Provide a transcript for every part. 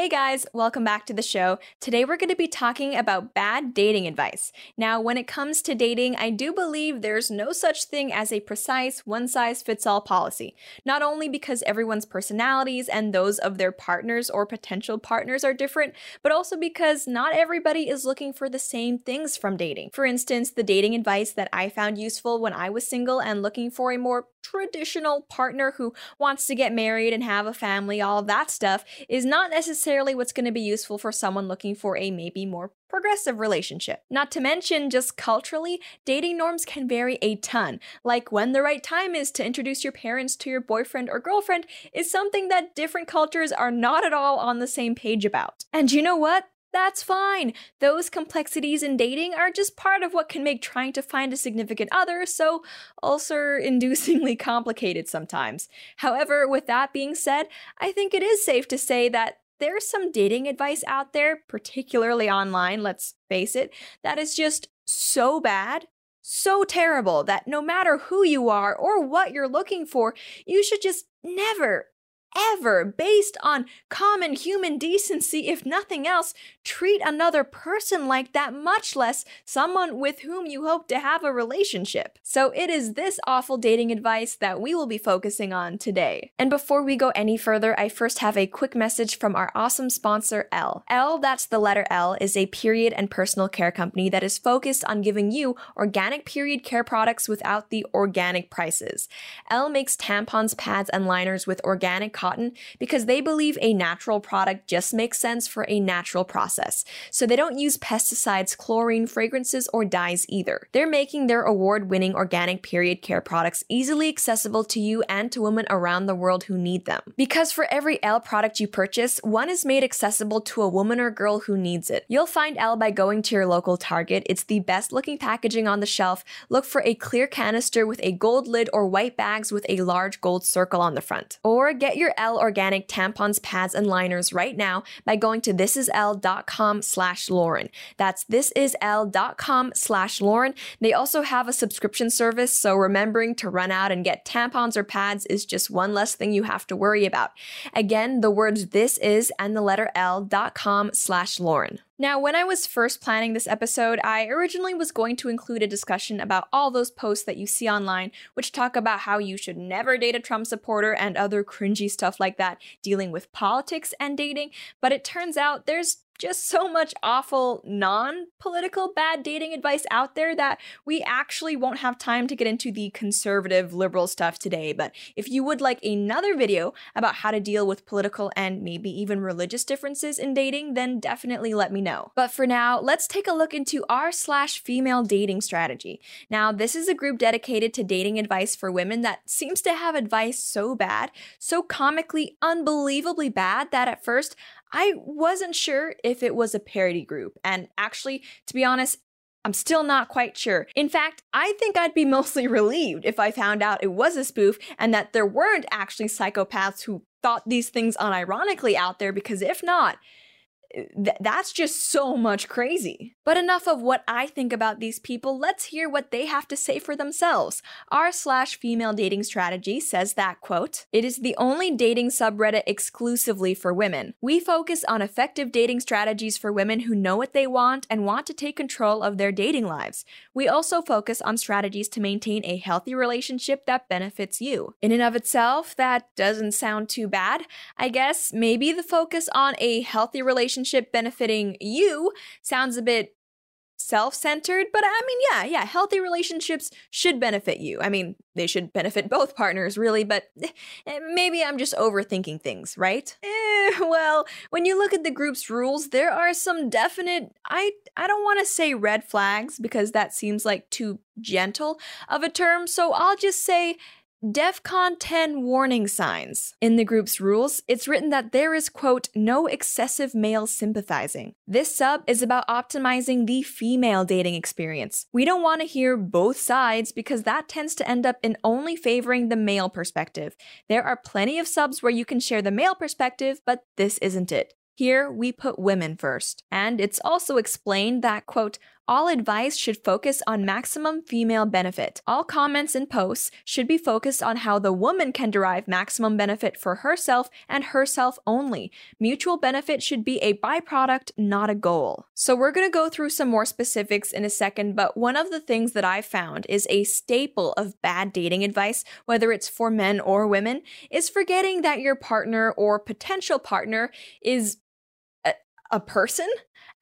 Hey guys, welcome back to the show. Today we're going to be talking about bad dating advice. Now, when it comes to dating, I do believe there's no such thing as a precise one size fits all policy. Not only because everyone's personalities and those of their partners or potential partners are different, but also because not everybody is looking for the same things from dating. For instance, the dating advice that I found useful when I was single and looking for a more traditional partner who wants to get married and have a family, all that stuff, is not necessarily what's going to be useful for someone looking for a maybe more progressive relationship. Not to mention, just culturally, dating norms can vary a ton. Like when the right time is to introduce your parents to your boyfriend or girlfriend is something that different cultures are not at all on the same page about. And you know what? That's fine. Those complexities in dating are just part of what can make trying to find a significant other so ulcer inducingly complicated sometimes. However, with that being said, I think it is safe to say that there's some dating advice out there, particularly online, let's face it, that is just so bad, so terrible that no matter who you are or what you're looking for, you should just never, ever, based on common human decency, if nothing else, treat another person like that, much less someone with whom you hope to have a relationship. So it is this awful dating advice that we will be focusing on today. And before we go any further, I first have a quick message from our awesome sponsor, L. L, that's the letter L, is a period and personal care company that is focused on giving you organic period care products without the organic prices. L makes tampons, pads, and liners with organic cotton because they believe a natural product just makes sense for a natural process. So they don't use pesticides, chlorine, fragrances, or dyes either. They're making their award winning organic period care products easily accessible to you and to women around the world who need them. Because for every L product you purchase, one is made accessible to a woman or girl who needs it. You'll find L by going to your local Target. It's the best looking packaging on the shelf. Look for a clear canister with a gold lid or white bags with a large gold circle on the front. Or get your L organic tampons, pads, and liners right now by going to thisisl.com slash Lauren. That's thisisl.com slash Lauren. They also have a subscription service, so remembering to run out and get tampons or pads is just one less thing you have to worry about. Again, the words this is and the letter L.com slash Lauren. Now, when I was first planning this episode, I originally was going to include a discussion about all those posts that you see online, which talk about how you should never date a Trump supporter and other cringy stuff like that, dealing with politics and dating, but it turns out there's just so much awful non political bad dating advice out there that we actually won't have time to get into the conservative liberal stuff today. But if you would like another video about how to deal with political and maybe even religious differences in dating, then definitely let me know. But for now, let's take a look into r slash female dating strategy. Now, this is a group dedicated to dating advice for women that seems to have advice so bad, so comically unbelievably bad that at first I wasn't sure if it was a parody group. And actually, to be honest, I'm still not quite sure. In fact, I think I'd be mostly relieved if I found out it was a spoof and that there weren't actually psychopaths who thought these things unironically out there, because if not, eh, th- that's just so much crazy. But enough of what I think about these people, let's hear what they have to say for themselves. R slash female dating strategy says that, quote, it is the only dating subreddit exclusively for women. We focus on effective dating strategies for women who know what they want and want to take control of their dating lives. We also focus on strategies to maintain a healthy relationship that benefits you. In and of itself, that doesn't sound too bad. I guess maybe the focus on a healthy relationship benefiting you sounds a bit self centered, but I mean, yeah, yeah, healthy relationships should benefit you. I mean, they should benefit both partners, really, but eh, maybe I'm just overthinking things, right? Eh, well, when you look at the group's rules, there are some definite, I, I don't want to say red flags because that seems like too gentle of a term, so I'll just say DEFCON 10 warning signs. In the group's rules, it's written that there is, quote, no excessive male sympathizing. This sub is about optimizing the female dating experience. We don't want to hear both sides because that tends to end up in only favoring the male perspective. There are plenty of subs where you can share the male perspective, but this isn't it. Here, we put women first. And it's also explained that, quote, all advice should focus on maximum female benefit. All comments and posts should be focused on how the woman can derive maximum benefit for herself and herself only. Mutual benefit should be a byproduct, not a goal. So, we're going to go through some more specifics in a second, but one of the things that I found is a staple of bad dating advice, whether it's for men or women, is forgetting that your partner or potential partner is a, a person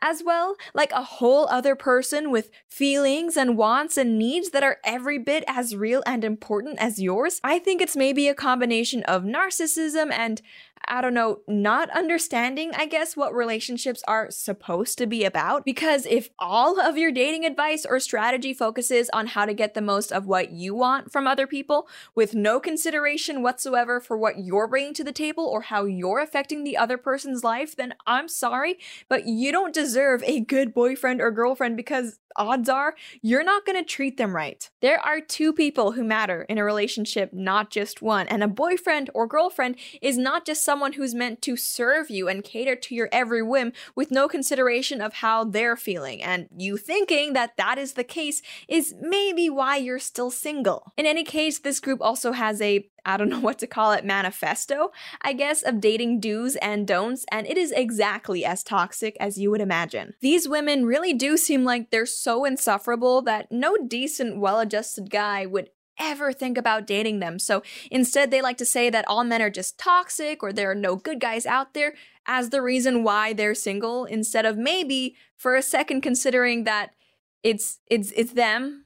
as well, like a whole other person with feelings and wants and needs that are every bit as real and important as yours. I think it's maybe a combination of narcissism and I don't know, not understanding, I guess, what relationships are supposed to be about. Because if all of your dating advice or strategy focuses on how to get the most of what you want from other people, with no consideration whatsoever for what you're bringing to the table or how you're affecting the other person's life, then I'm sorry, but you don't deserve a good boyfriend or girlfriend because odds are you're not going to treat them right. There are two people who matter in a relationship, not just one. And a boyfriend or girlfriend is not just someone who's meant to serve you and cater to your every whim with no consideration of how they're feeling. And you thinking that that is the case is maybe why you're still single. In any case, this group also has a I don't know what to call it, manifesto, I guess, of dating do's and don'ts, and it is exactly as toxic as you would imagine. These women really do seem like they're so insufferable that no decent, well adjusted guy would ever think about dating them. So instead, they like to say that all men are just toxic or there are no good guys out there as the reason why they're single, instead of maybe for a second considering that it's it's it's them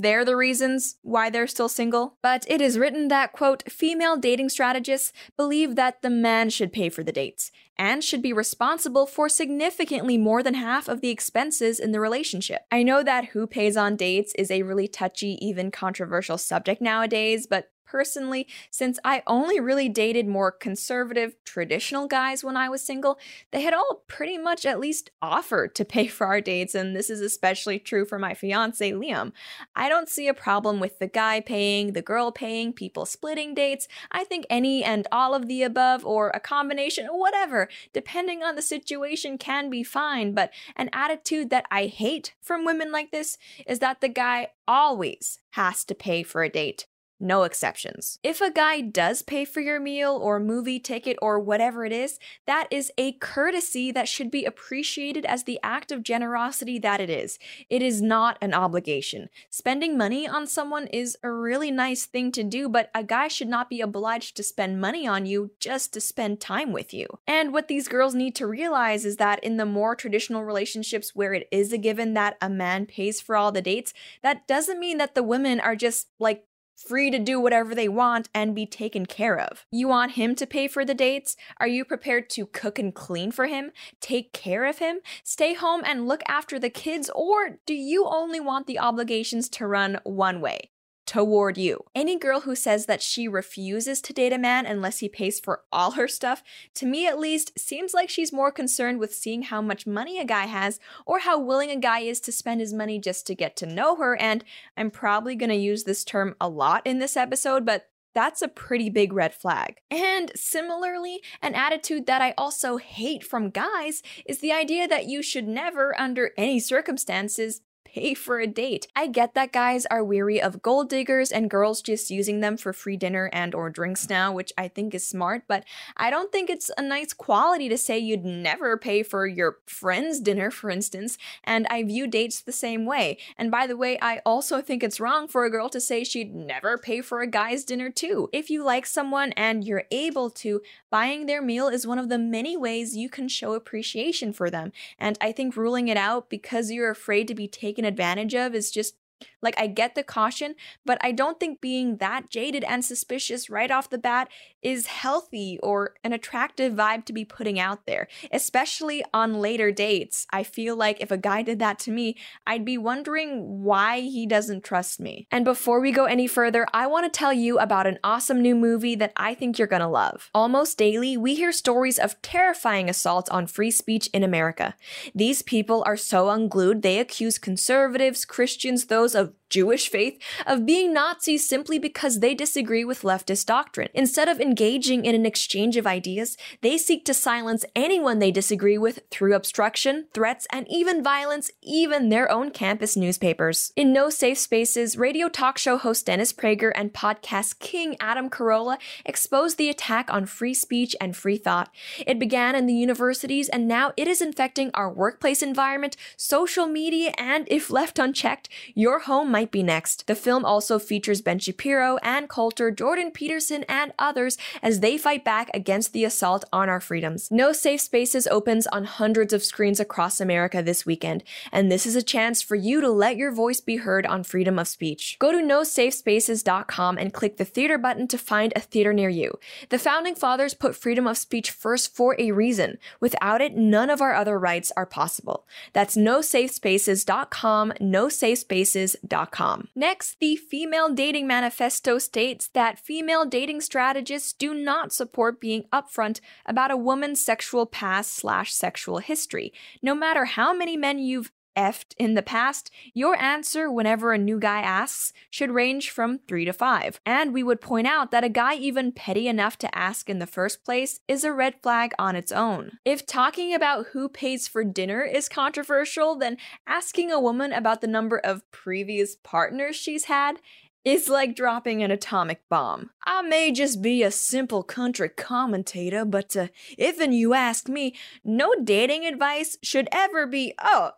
they're the reasons why they're still single. But it is written that, quote, female dating strategists believe that the man should pay for the dates and should be responsible for significantly more than half of the expenses in the relationship. I know that who pays on dates is a really touchy, even controversial subject nowadays, but personally, since I only really dated more conservative, traditional guys when I was single, they had all pretty much at least offered to pay for our dates, and this is especially true for my fiance, Liam. I don't see a problem with the guy paying, the girl paying, people splitting dates. I think any and all of the above, or a combination, whatever, depending on the situation, can be fine, but an attitude that I hate from women like this is that the guy always has to pay for a date no exceptions. If a guy does pay for your meal or movie ticket or whatever it is, that is a courtesy that should be appreciated as the act of generosity that it is. It is not an obligation. Spending money on someone is a really nice thing to do, but a guy should not be obliged to spend money on you just to spend time with you. And what these girls need to realize is that in the more traditional relationships where it is a given that a man pays for all the dates, that doesn't mean that the women are just like free to do whatever they want and be taken care of. You want him to pay for the dates? Are you prepared to cook and clean for him? Take care of him? Stay home and look after the kids? Or do you only want the obligations to run one way? Toward you. Any girl who says that she refuses to date a man unless he pays for all her stuff, to me at least, seems like she's more concerned with seeing how much money a guy has or how willing a guy is to spend his money just to get to know her. And I'm probably going to use this term a lot in this episode, but that's a pretty big red flag. And similarly, an attitude that I also hate from guys is the idea that you should never, under any circumstances, pay for a date. I get that guys are weary of gold diggers and girls just using them for free dinner and or drinks now, which I think is smart, but I don't think it's a nice quality to say you'd never pay for your friend's dinner, for instance, and I view dates the same way. And by the way, I also think it's wrong for a girl to say she'd never pay for a guy's dinner too. If you like someone and you're able to, buying their meal is one of the many ways you can show appreciation for them. And I think ruling it out because you're afraid to be taken taken advantage of is just like, I get the caution, but I don't think being that jaded and suspicious right off the bat is healthy or an attractive vibe to be putting out there, especially on later dates. I feel like if a guy did that to me, I'd be wondering why he doesn't trust me. And before we go any further, I want to tell you about an awesome new movie that I think you're gonna love. Almost daily, we hear stories of terrifying assaults on free speech in America. These people are so unglued, they accuse conservatives, Christians, those of Jewish faith of being Nazis simply because they disagree with leftist doctrine. Instead of engaging in an exchange of ideas, they seek to silence anyone they disagree with through obstruction, threats, and even violence, even their own campus newspapers. In No Safe Spaces, radio talk show host Dennis Prager and podcast king Adam Carolla exposed the attack on free speech and free thought. It began in the universities and now it is infecting our workplace environment, social media, and if left unchecked, your home might be next. The film also features Ben Shapiro, Ann Coulter, Jordan Peterson, and others as they fight back against the assault on our freedoms. No Safe Spaces opens on hundreds of screens across America this weekend, and this is a chance for you to let your voice be heard on freedom of speech. Go to nosafespaces.com and click the theater button to find a theater near you. The founding fathers put freedom of speech first for a reason. Without it, none of our other rights are possible. That's nosafespaces.com, Next, the Female Dating Manifesto states that female dating strategists do not support being upfront about a woman's sexual past slash sexual history. No matter how many men you've effed in the past, your answer whenever a new guy asks should range from 3 to 5. And we would point out that a guy even petty enough to ask in the first place is a red flag on its own. If talking about who pays for dinner is controversial, then asking a woman about the number of previous partners she's had is like dropping an atomic bomb. I may just be a simple country commentator, but uh, if and you ask me, no dating advice should ever be, oh,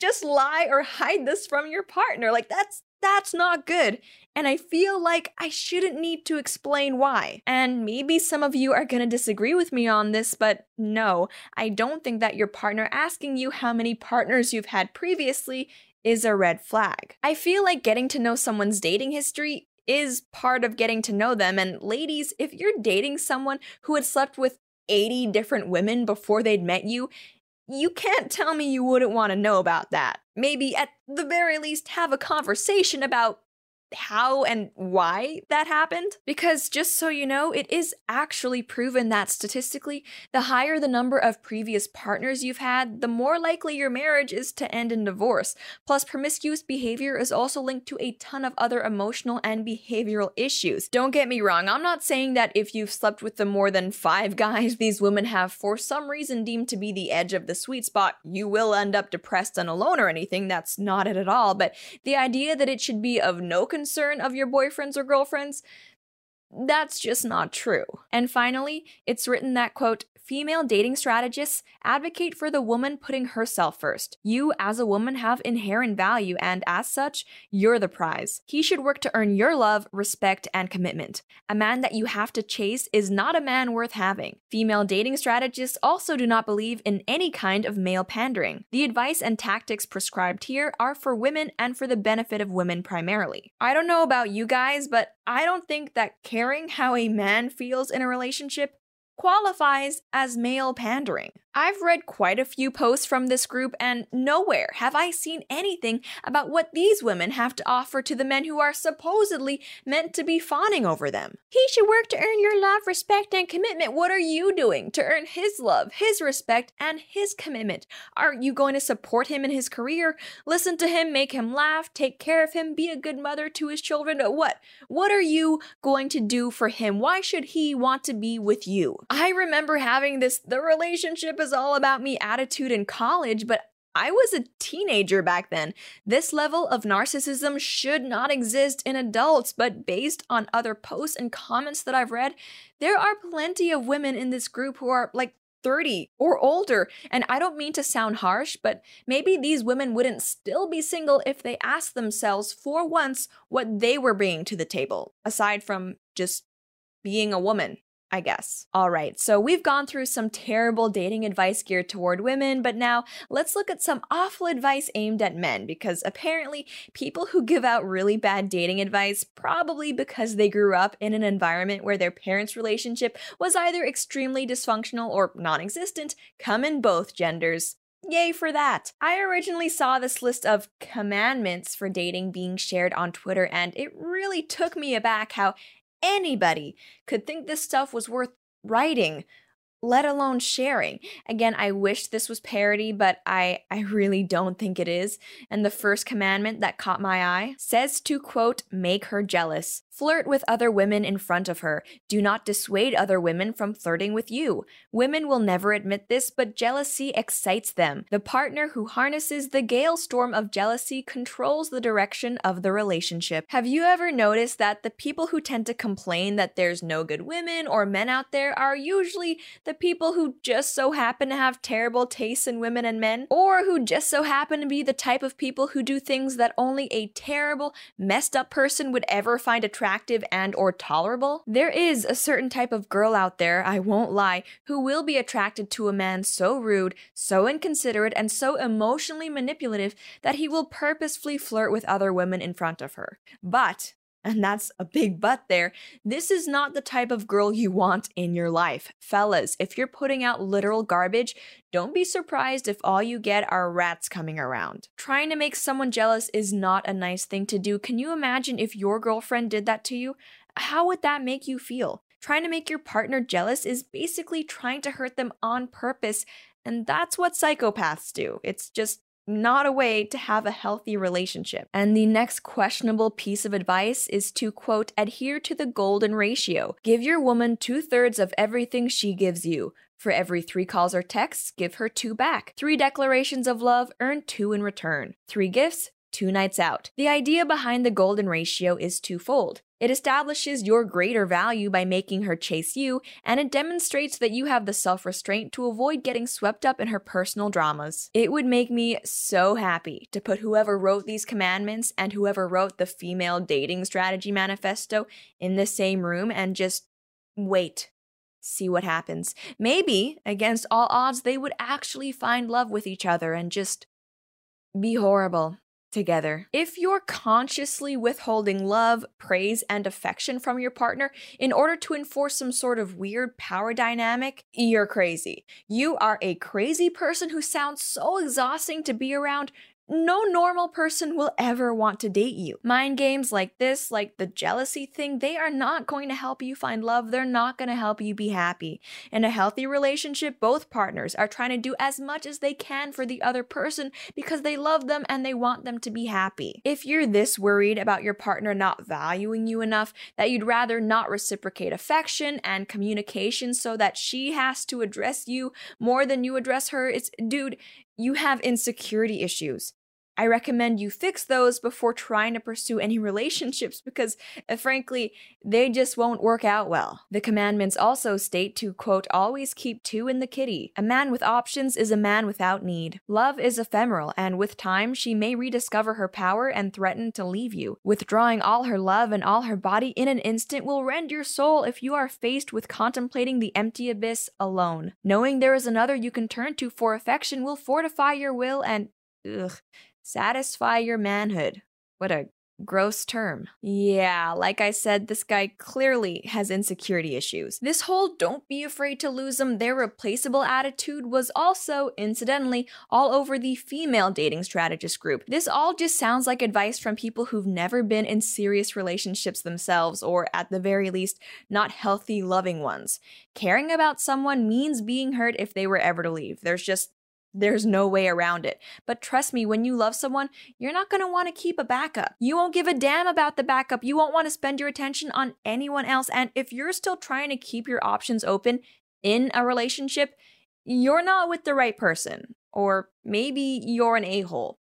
just lie or hide this from your partner. Like that's that's not good. And I feel like I shouldn't need to explain why. And maybe some of you are going to disagree with me on this, but no, I don't think that your partner asking you how many partners you've had previously is a red flag. I feel like getting to know someone's dating history is part of getting to know them. And ladies, if you're dating someone who had slept with 80 different women before they'd met you, you can't tell me you wouldn't want to know about that. Maybe at the very least have a conversation about how and why that happened? Because just so you know, it is actually proven that statistically, the higher the number of previous partners you've had, the more likely your marriage is to end in divorce. Plus, promiscuous behavior is also linked to a ton of other emotional and behavioral issues. Don't get me wrong, I'm not saying that if you've slept with the more than five guys these women have for some reason deemed to be the edge of the sweet spot, you will end up depressed and alone or anything. That's not it at all. But the idea that it should be of no concern of your boyfriends or girlfriends, that's just not true. And finally, it's written that, quote, female dating strategists advocate for the woman putting herself first. You, as a woman, have inherent value, and as such, you're the prize. He should work to earn your love, respect, and commitment. A man that you have to chase is not a man worth having. Female dating strategists also do not believe in any kind of male pandering. The advice and tactics prescribed here are for women and for the benefit of women primarily. I don't know about you guys, but I don't think that caring how a man feels in a relationship qualifies as male pandering. I've read quite a few posts from this group, and nowhere have I seen anything about what these women have to offer to the men who are supposedly meant to be fawning over them. He should work to earn your love, respect, and commitment. What are you doing to earn his love, his respect, and his commitment? Are you going to support him in his career, listen to him, make him laugh, take care of him, be a good mother to his children? What? What are you going to do for him? Why should he want to be with you? I remember having this the relationship is was all about me attitude in college, but I was a teenager back then. This level of narcissism should not exist in adults, but based on other posts and comments that I've read, there are plenty of women in this group who are like 30 or older. And I don't mean to sound harsh, but maybe these women wouldn't still be single if they asked themselves for once what they were bringing to the table, aside from just being a woman I guess. All right, so we've gone through some terrible dating advice geared toward women, but now let's look at some awful advice aimed at men because apparently people who give out really bad dating advice probably because they grew up in an environment where their parents' relationship was either extremely dysfunctional or non existent come in both genders. Yay for that! I originally saw this list of commandments for dating being shared on Twitter, and it really took me aback how anybody could think this stuff was worth writing. Let alone sharing. Again, I wish this was parody, but I I really don't think it is. And the first commandment that caught my eye says to quote, make her jealous. Flirt with other women in front of her. Do not dissuade other women from flirting with you. Women will never admit this, but jealousy excites them. The partner who harnesses the gale storm of jealousy controls the direction of the relationship. Have you ever noticed that the people who tend to complain that there's no good women or men out there are usually the people who just so happen to have terrible tastes in women and men, or who just so happen to be the type of people who do things that only a terrible, messed up person would ever find attractive and or tolerable. There is a certain type of girl out there, I won't lie, who will be attracted to a man so rude, so inconsiderate, and so emotionally manipulative that he will purposefully flirt with other women in front of her. But and that's a big but there. This is not the type of girl you want in your life. Fellas, if you're putting out literal garbage, don't be surprised if all you get are rats coming around. Trying to make someone jealous is not a nice thing to do. Can you imagine if your girlfriend did that to you? How would that make you feel? Trying to make your partner jealous is basically trying to hurt them on purpose, and that's what psychopaths do. It's just not a way to have a healthy relationship. And the next questionable piece of advice is to quote, adhere to the golden ratio. Give your woman two thirds of everything she gives you. For every three calls or texts, give her two back. Three declarations of love, earn two in return. Three gifts, two nights out. The idea behind the golden ratio is twofold. It establishes your greater value by making her chase you, and it demonstrates that you have the self restraint to avoid getting swept up in her personal dramas. It would make me so happy to put whoever wrote these commandments and whoever wrote the female dating strategy manifesto in the same room and just wait. See what happens. Maybe, against all odds, they would actually find love with each other and just be horrible together. If you're consciously withholding love, praise, and affection from your partner in order to enforce some sort of weird power dynamic, you're crazy. You are a crazy person who sounds so exhausting to be around, no normal person will ever want to date you. Mind games like this, like the jealousy thing, they are not going to help you find love. They're not going to help you be happy. In a healthy relationship, both partners are trying to do as much as they can for the other person because they love them and they want them to be happy. If you're this worried about your partner not valuing you enough that you'd rather not reciprocate affection and communication so that she has to address you more than you address her, it's dude, you have insecurity issues. I recommend you fix those before trying to pursue any relationships because, uh, frankly, they just won't work out well. The commandments also state to, quote, always keep two in the kitty. A man with options is a man without need. Love is ephemeral, and with time, she may rediscover her power and threaten to leave you. Withdrawing all her love and all her body in an instant will rend your soul if you are faced with contemplating the empty abyss alone. Knowing there is another you can turn to for affection will fortify your will and, ugh, satisfy your manhood. What a gross term. Yeah, like I said, this guy clearly has insecurity issues. This whole don't be afraid to lose them, they're replaceable attitude was also, incidentally, all over the female dating strategist group. This all just sounds like advice from people who've never been in serious relationships themselves, or at the very least, not healthy, loving ones. Caring about someone means being hurt if they were ever to leave. There's just there's no way around it. But trust me, when you love someone, you're not going to want to keep a backup. You won't give a damn about the backup. You won't want to spend your attention on anyone else. And if you're still trying to keep your options open in a relationship, you're not with the right person. Or maybe you're an a hole.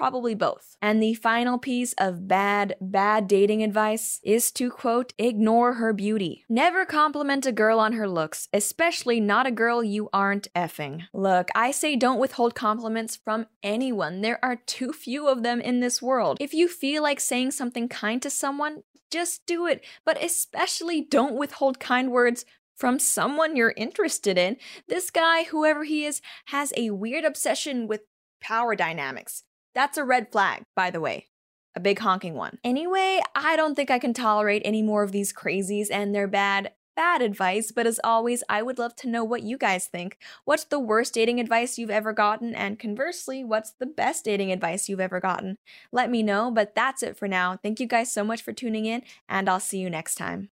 Probably both. And the final piece of bad, bad dating advice is to quote, ignore her beauty. Never compliment a girl on her looks, especially not a girl you aren't effing. Look, I say don't withhold compliments from anyone. There are too few of them in this world. If you feel like saying something kind to someone, just do it. But especially don't withhold kind words from someone you're interested in. This guy, whoever he is, has a weird obsession with power dynamics. That's a red flag, by the way. A big honking one. Anyway, I don't think I can tolerate any more of these crazies and their bad, bad advice, but as always, I would love to know what you guys think. What's the worst dating advice you've ever gotten? And conversely, what's the best dating advice you've ever gotten? Let me know, but that's it for now. Thank you guys so much for tuning in, and I'll see you next time.